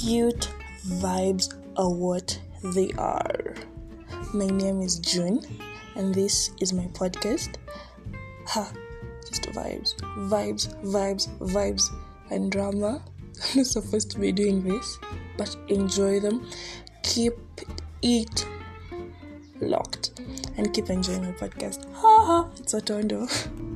cute vibes are what they are. My name is June, and this is my podcast. Ha, just vibes, vibes, vibes, vibes, and drama. I'm not supposed to be doing this, but enjoy them. Keep it locked and keep enjoying my podcast. Ha ha, it's a tondo.